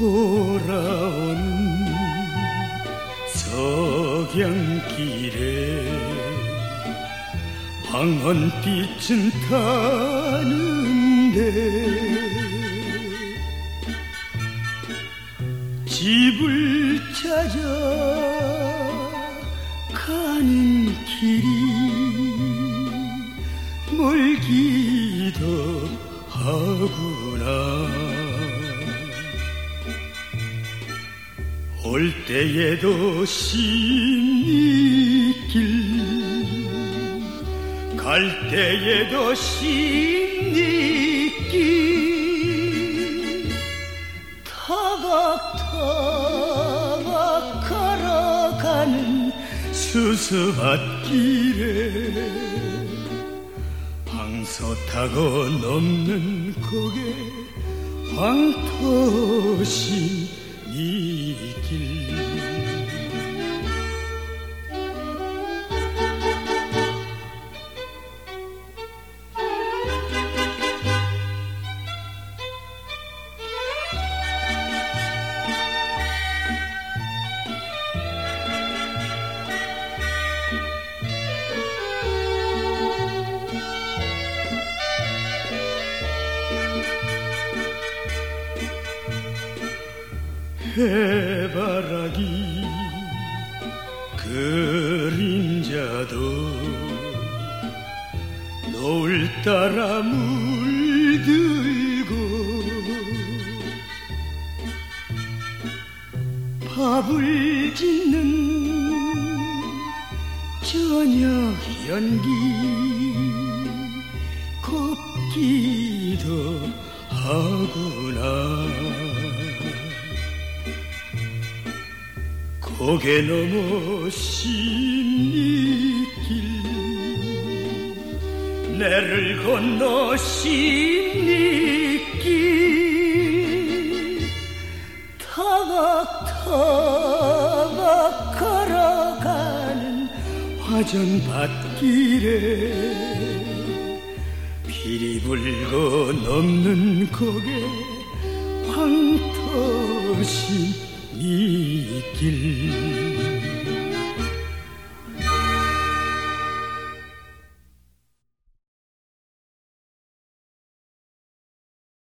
돌아온 석양길에 방언빛은 타는데 집을 찾아 가는 길이 멀기도 하구나. 올 때에도 십리길. 갈 때에도 십리길. 타박타박 걸어가는 수수밭길에 방서 타고 넘는 고개 황토신 이길 해바라기 그림자도 노을 따라 물들고 밥을 짓는 저녁 연기 곱기도 하구나 고개 넘어 십리길. 내를 건너 십리길. 타박 타박 걸어가는 화전밭길에 비리 불고 넘는 고개 황토신 이길